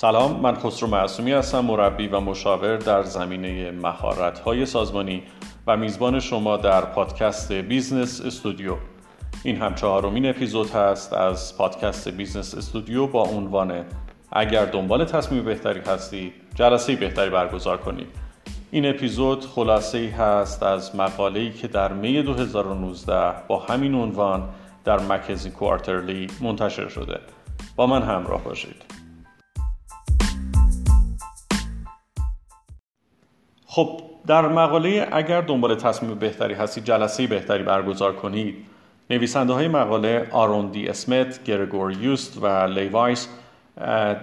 سلام من خسرو معصومی هستم مربی و مشاور در زمینه مهارت های سازمانی و میزبان شما در پادکست Business Studio. این هم چهارمین اپیزود هست از پادکست Business Studio با عنوان اگر دنبال تصمیم بهتری هستید جلسه بهتری برگزار کنید این اپیزود خلاصه ای هست از مقاله ای که در می 2019 با همین عنوان در McKinsey Quarterly منتشر شده. با من همراه باشید. خب در مقاله اگر دنبال تصمیم بهتری هستید جلسه بهتری برگزار کنید نویسنده های مقاله آروندی اسمت، گرگور یوست و لیوایس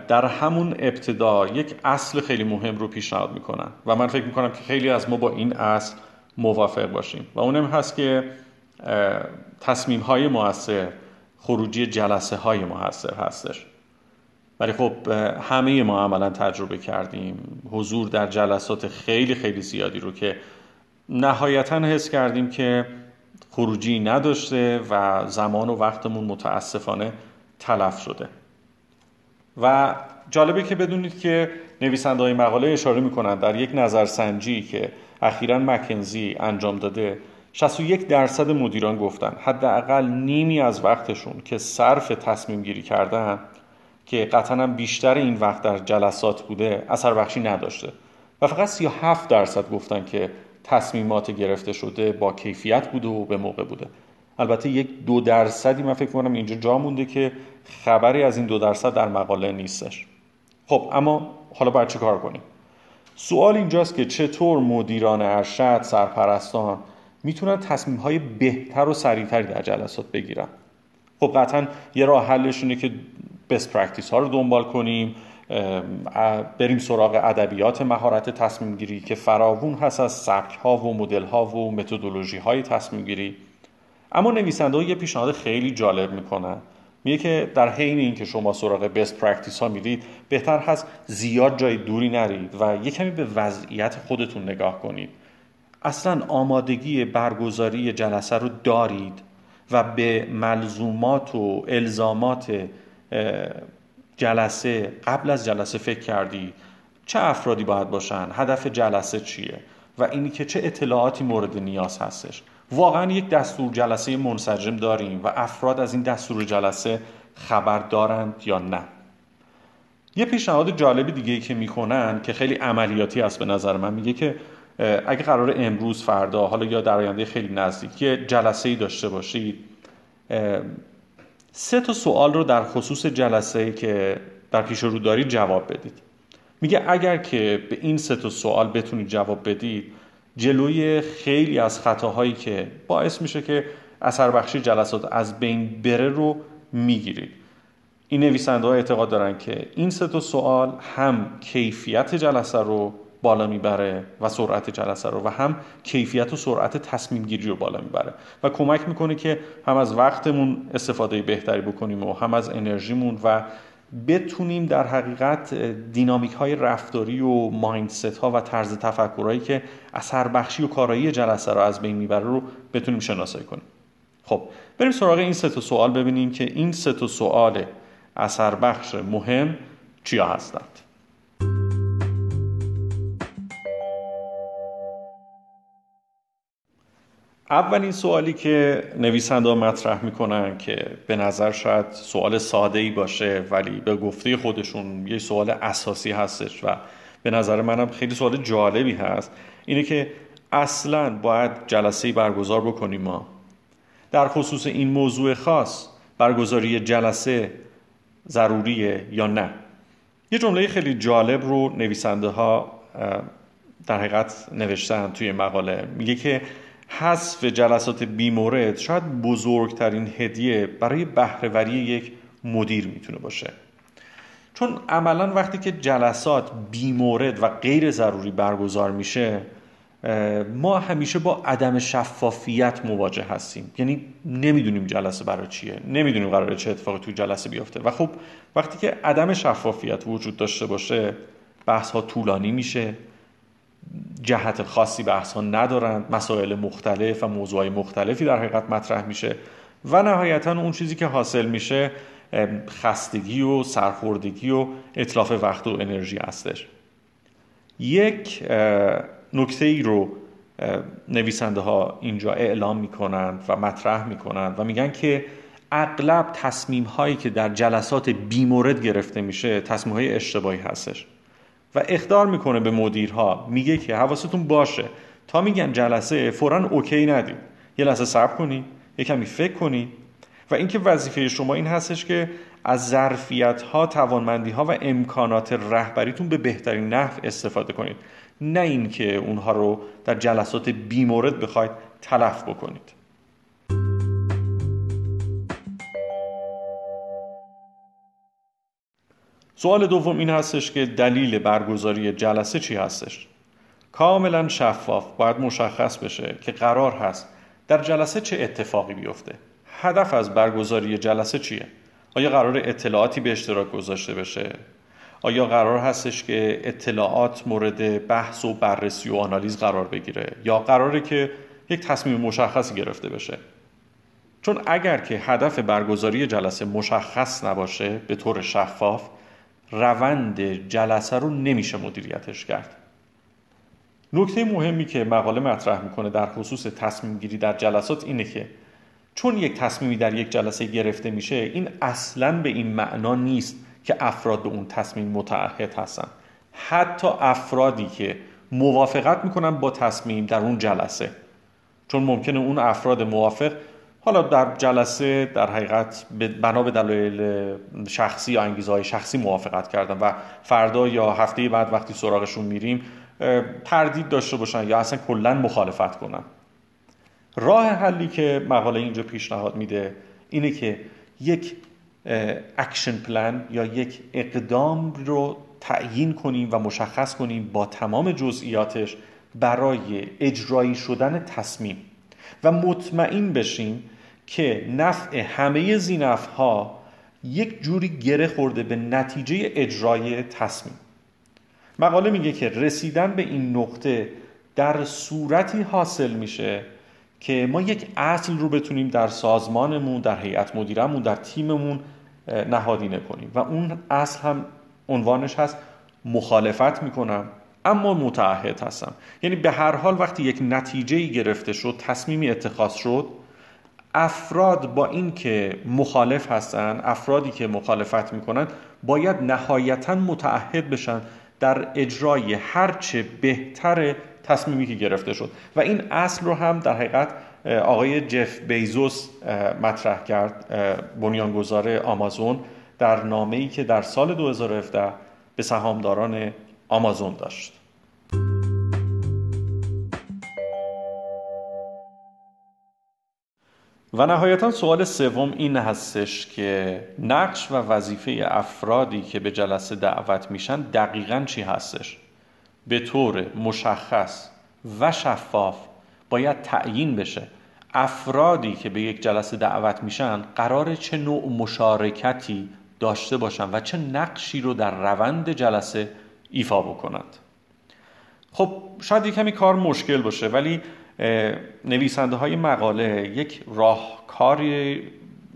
در همون ابتدا یک اصل خیلی مهم رو پیشنهاد می‌کنن و من فکر می‌کنم که خیلی از ما با این اصل موافق باشیم و اونم هست که تصمیم های موثر خروجی جلسه های موثر هستش. ولی خب همه ما عملا تجربه کردیم. حضور در جلسات خیلی خیلی زیادی رو که نهایتا حس کردیم که خروجی نداشته و زمان و وقتمون متاسفانه تلف شده. و جالبه که بدونید که نویسنده های مقاله اشاره می‌کنند در یک نظرسنجی که اخیرا مکنزی انجام داده 61 درصد مدیران گفتن حداقل نیمی از وقتشون که صرف تصمیم گیری کردن که قطعا بیشتر این وقت در جلسات بوده اثر بخشی نداشته. و فقط 37 درصد گفتن که تصمیمات گرفته شده با کیفیت بوده و به موقع بوده. البته یک دو درصدی من فکر کنم اینجا جا مونده که خبری از این دو درصد در مقاله نیستش. خب اما حالا باید چه کار کنیم؟ سوال اینجاست که چطور مدیران ارشد سرپرستان می‌تونن تصمیم های بهتر و سریعتری در جلسات بگیرن؟ خب قطعا یه راه حلش اینه که best practice ها رو دنبال کنیم. بریم سراغ ادبیات مهارت تصمیم گیری که فراوون هست از سبک ها و مدل ها و متدولوژی های تصمیم گیری. اما نویسنده یه پیشنهاد خیلی جالب می‌کنن میگه که در حین اینکه شما سراغ best practice ها میرید بهتر هست زیاد جای دوری نرید و یه کمی به وضعیت خودتون نگاه کنید. اصلا آمادگی برگزاری جلسه رو دارید و به ملزومات و الزامات جلسه قبل از جلسه فکر کردی چه افرادی باید باشن؟ هدف جلسه چیه؟ و اینی که چه اطلاعاتی مورد نیاز هستش؟ واقعا یک دستور جلسه منسجم داریم و افراد از این دستور جلسه خبر دارند یا نه. یه پیشنهاد جالبی دیگه ای که می‌کنن که خیلی عملیاتی است به نظر من میگه که اگه قرار امروز فردا حالا یا در آینده خیلی نزدیک یه جلسه ای داشته باشید. سه تا سوال رو در خصوص جلسه که در پیش رو دارید جواب بدید. میگه اگر که به این سه تا سوال بتونید جواب بدید جلوی خیلی از خطاهایی که باعث میشه که اثر بخشی جلسات از بین بره رو می‌گیرید. این نویسنده ها اعتقاد دارن که این سه تا سوال هم کیفیت جلسه رو بالا می‌بره و سرعت جلسه رو و هم کیفیت و سرعت تصمیم گیری رو بالا می‌بره و کمک می‌کنه که هم از وقتمون استفاده بهتری بکنیم و هم از انرژیمون و بتونیم در حقیقت دینامیک های رفتاری و مایندست ها و طرز تفکرهایی که اثر بخشی و کارایی جلسه رو از بین می‌بره رو بتونیم شناسایی کنیم. خب بریم سراغ این سه تا سوال ببینیم که این سه تا سوال اثر بخش مهم چیا هستند. اولین سوالی که نویسنده مطرح می‌کنن که به نظر شاید سوال ساده ای باشه ولی به گفته خودشون یه سوال اساسی هستش و به نظر منم خیلی سوال جالبی هست اینه که اصلا باید جلسه برگزار بکنیم ما. در خصوص این موضوع خاص برگزاری جلسه ضروریه یا نه؟ یه جمله خیلی جالب رو نویسنده ها در حقیقت نوشتن توی مقاله. میگه که حذف جلسات بیمورد شاید بزرگترین هدیه برای بهرهوری یک مدیر می‌تونه باشه. چون عملا وقتی که جلسات بیمورد و غیر ضروری برگزار میشه ما همیشه با عدم شفافیت مواجه هستیم. یعنی نمی‌دونیم جلسه برای چیه نمی‌دونیم قراره چه اتفاقی تو جلسه بیفته. و خب وقتی که عدم شفافیت وجود داشته باشه بحث ها طولانی میشه. جهت خاصی بحث ها ندارند مسائل مختلف و موضوعی مختلفی در حقیقت مطرح میشه و نهایتا اون چیزی که حاصل میشه خستگی و سرخوردگی و اطلاف وقت و انرژی هستش. یک نکته ای رو نویسنده ها اینجا اعلام می‌کنند و مطرح می‌کنند و میگن که اغلب تصمیم هایی که در جلسات بیمورد گرفته میشه تصمیم های اشتباهی هستش. و اخدار می‌کنه به مدیرها. میگه که حواستون باشه. تا میگن جلسه فورا اوکی ندید یه لحظه صبر کنی. یه کمی فکر کنی. و اینکه وظیفه شما این هستش که از ظرفیت ها توانمندی ها و امکانات رهبریتون به بهترین نحو استفاده کنید. نه اینکه اونها رو در جلسات بیمورد بخواید تلف بکنید. سوال دوم این هستش که دلیل برگزاری جلسه چی هستش؟ کاملا شفاف باید مشخص بشه که قرار هست در جلسه چه اتفاقی بیفته. هدف از برگزاری جلسه چیه؟ آیا قرار اطلاعاتی به اشتراک گذاشته بشه؟ آیا قرار هستش که اطلاعات مورد بحث و بررسی و آنالیز قرار بگیره؟ یا قراره که یک تصمیم مشخصی گرفته بشه؟ چون اگر که هدف برگزاری جلسه مشخص نباشه به طور شفاف روند جلسه رو نمیشه مدیریتش کرد. نکته مهمی که مقاله مطرح می‌کنه در خصوص تصمیم گیری در جلسات اینه که چون یک تصمیمی در یک جلسه گرفته میشه این اصلا به این معنا نیست که افراد به اون تصمیم متعهد هستن. حتی افرادی که موافقت می‌کنن با تصمیم در اون جلسه. چون ممکنه اون افراد موافق حالا در جلسه در حقیقت بنا به دلایل شخصی یا انگیزه های شخصی موافقت کردن و فردا یا هفته بعد وقتی سراغشون میریم تردید داشته باشن یا اصلا کلا مخالفت کنن. راه حلی که مقاله اینجا پیشنهاد میده اینه که یک action plan یا یک اقدام رو تعیین کنیم و مشخص کنیم با تمام جزئیاتش برای اجرایی شدن تصمیم و مطمئن بشیم که نفع همه زینف ها یک جوری گره خورده به نتیجه اجرای تصمیم. مقاله میگه که رسیدن به این نقطه در صورتی حاصل میشه که ما یک اصل رو بتونیم در سازمانمون در هیئت مدیرمون در تیممون نهادینه کنیم و اون اصل هم عنوانش هست مخالفت می‌کنم اما متعهد هستم. یعنی به هر حال وقتی یک نتیجه گرفته شد تصمیمی اتخاذ شد افراد با اینکه مخالف هستن افرادی که مخالفت می‌کنن باید نهایتا متعهد بشن در اجرای هرچه بهتر تصمیمی که گرفته شد. و این اصل رو هم در حقیقت آقای جف بیزوس مطرح کرد بنیانگذار آمازون در نامه‌ای که در سال 2017 به سهامداران آمازون داشت. و نهایتا سوال سوم این هستش که نقش و وظیفه افرادی که به جلسه دعوت میشن دقیقا چی هستش؟ به طور مشخص و شفاف باید تعیین بشه. افرادی که به یک جلسه دعوت میشن قرار چه نوع مشارکتی داشته باشن و چه نقشی رو در روند جلسه ایفا بکنند. خب شاید کمی کار مشکل باشه ولی نویسنده های مقاله یک راهکاری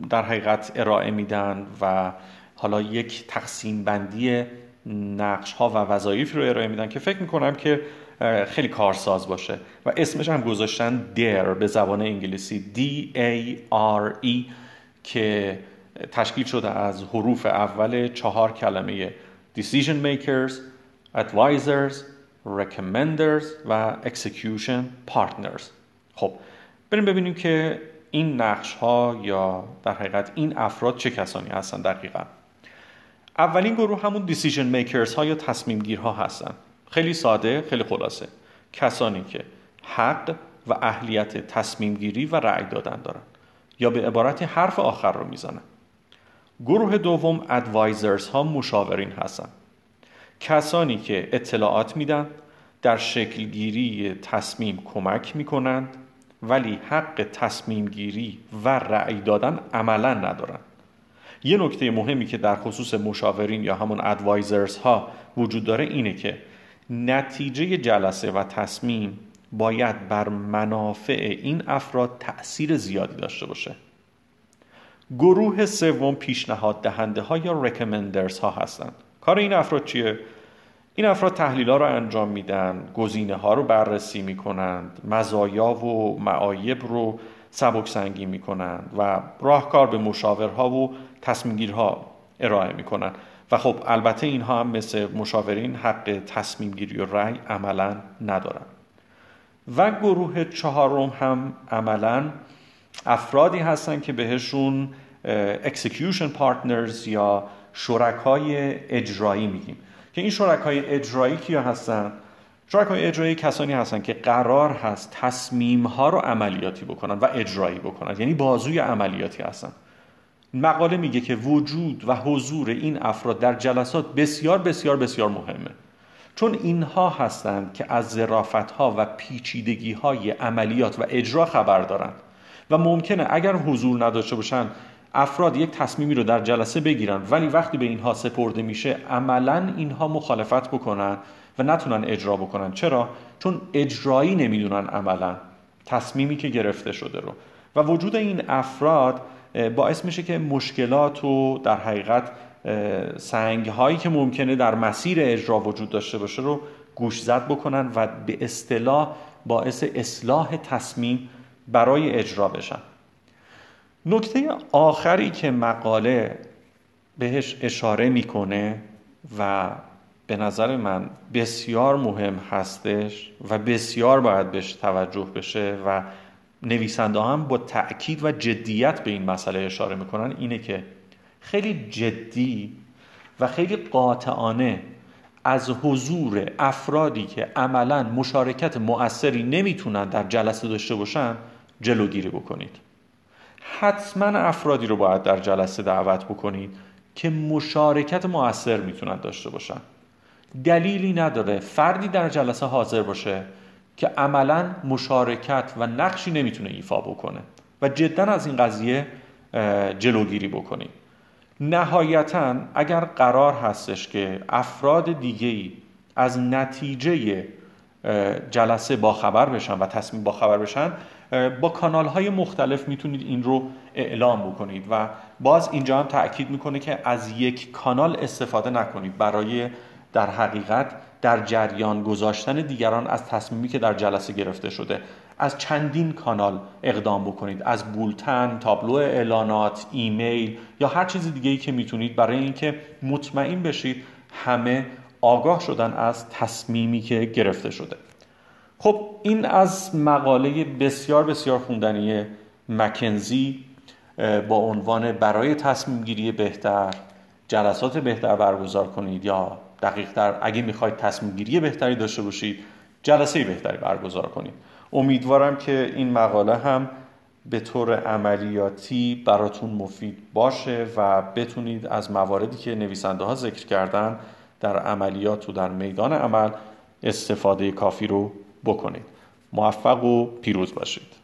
در حقیقت ارائه میدن و حالا یک تقسیم بندی نقش ها و وظایف رو ارائه میدن که فکر می‌کنم که خیلی کارساز باشه و اسمش هم گذاشتن در به زبان انگلیسی D A R E که تشکیل شده از حروف اول چهار کلمه Decision Makers, Advisors, Recommenders و Execution Partners. خب بریم ببینیم که این نقش ها یا در حقیقت این افراد چه کسانی هستن دقیقا. اولین گروه همون دیسیژن میکرز ها یا تصمیم گیرها هستن. خیلی ساده خیلی خلاصه. کسانی که حق و اهلیت تصمیم گیری و رأی دادن دارن یا به عبارت حرف آخر رو می‌زنن. گروه دوم ادوایزرز ها مشاورین هستن. کسانی که اطلاعات میدن در شکلگیری تصمیم کمک می‌کنند ولی حق تصمیم گیری و رأی دادن عملا ندارن. یه نکته مهمی که در خصوص مشاورین یا همون ادوایزرز ها وجود داره اینه که نتیجه جلسه و تصمیم باید بر منافع این افراد تأثیر زیادی داشته باشه. گروه سوم پیشنهاد دهنده ها یا رکمندرز ها هستند. کار این افراد چیه؟ این افراد تحلیل ها رو انجام میدن گزینه ها رو بررسی می‌کنند مزایا و معایب رو سبک سنگی می‌کنند و راهکار به مشاورها و تصمیمگیرها ارائه می‌کنند. و خب البته اینها هم مثل مشاورین حق تصمیم گیری و رأی عملا ندارن. و گروه چهارم هم عملا افرادی هستن که بهشون execution partners یا شرکای اجرایی میگیم. که این شرکای اجرایی کیا هستن؟ شرکای اجرایی کسانی هستن که قرار هست تصمیم ها رو عملیاتی بکنن و اجرایی بکنن. یعنی بازوی عملیاتی هستن. مقاله میگه که وجود و حضور این افراد در جلسات بسیار بسیار بسیار مهمه. چون اینها هستند که از ظرافت ها و پیچیدگی های عملیات و اجرا خبر دارند و ممکنه اگر حضور نداشته باشن افراد یک تصمیمی رو در جلسه بگیرن ولی وقتی به اینها سپرده میشه عملا اینها مخالفت بکنن و نتونن اجرا بکنن. چرا؟ چون اجرایی نمی‌دونن عملا تصمیمی که گرفته شده رو. و وجود این افراد باعث میشه که مشکلات و در حقیقت سنگ هایی که ممکنه در مسیر اجرا وجود داشته باشه رو گوش زد بکنن و به اصطلاح باعث اصلاح تصمیم برای اجرا بشن. نکته آخری که مقاله بهش اشاره می‌کنه و به نظر من بسیار مهم هستش و بسیار باید بهش توجه بشه و نویسنده هم با تأکید و جدیت به این مسئله اشاره می‌کنن اینه که خیلی جدی و خیلی قاطعانه از حضور افرادی که عملا مشارکت مؤثری نمی‌تونن در جلسه داشته باشن جلوگیری بکنید. حتما افرادی رو باید در جلسه دعوت بکنید که مشارکت مؤثر می‌تونن داشته باشن. دلیلی نداره فردی در جلسه حاضر باشه که عملا مشارکت و نقشی نمی‌تونه ایفا بکنه و جدا از این قضیه جلوگیری بکنید نهایتا اگر قرار هستش که افراد دیگه ای از نتیجه جلسه با خبر بشن و تصمیم با خبر بشن با کانال های مختلف می‌تونید این رو اعلام بکنید و باز اینجا هم تاکید می‌کنه که از یک کانال استفاده نکنید. برای در حقیقت در جریان گذاشتن دیگران از تصمیمی که در جلسه گرفته شده از چندین کانال اقدام بکنید. از بولتن، تابلو اعلانات، ایمیل یا هر چیز دیگه ای که می‌تونید. برای اینکه مطمئن بشید همه آگاه شدن از تصمیمی که گرفته شده. خب این از مقاله بسیار بسیار خوندنی مکنزی با عنوان برای تصمیم گیری بهتر جلسات بهتر برگزار کنید یا دقیق تر اگه می‌خواید تصمیم گیری بهتری داشته باشید جلسه بهتری برگزار کنید. امیدوارم که این مقاله هم به طور عملیاتی براتون مفید باشه و بتونید از مواردی که نویسنده ها ذکر کردن در عملیات و در میدان عمل استفاده کافی رو بکنید. موفق و پیروز باشید.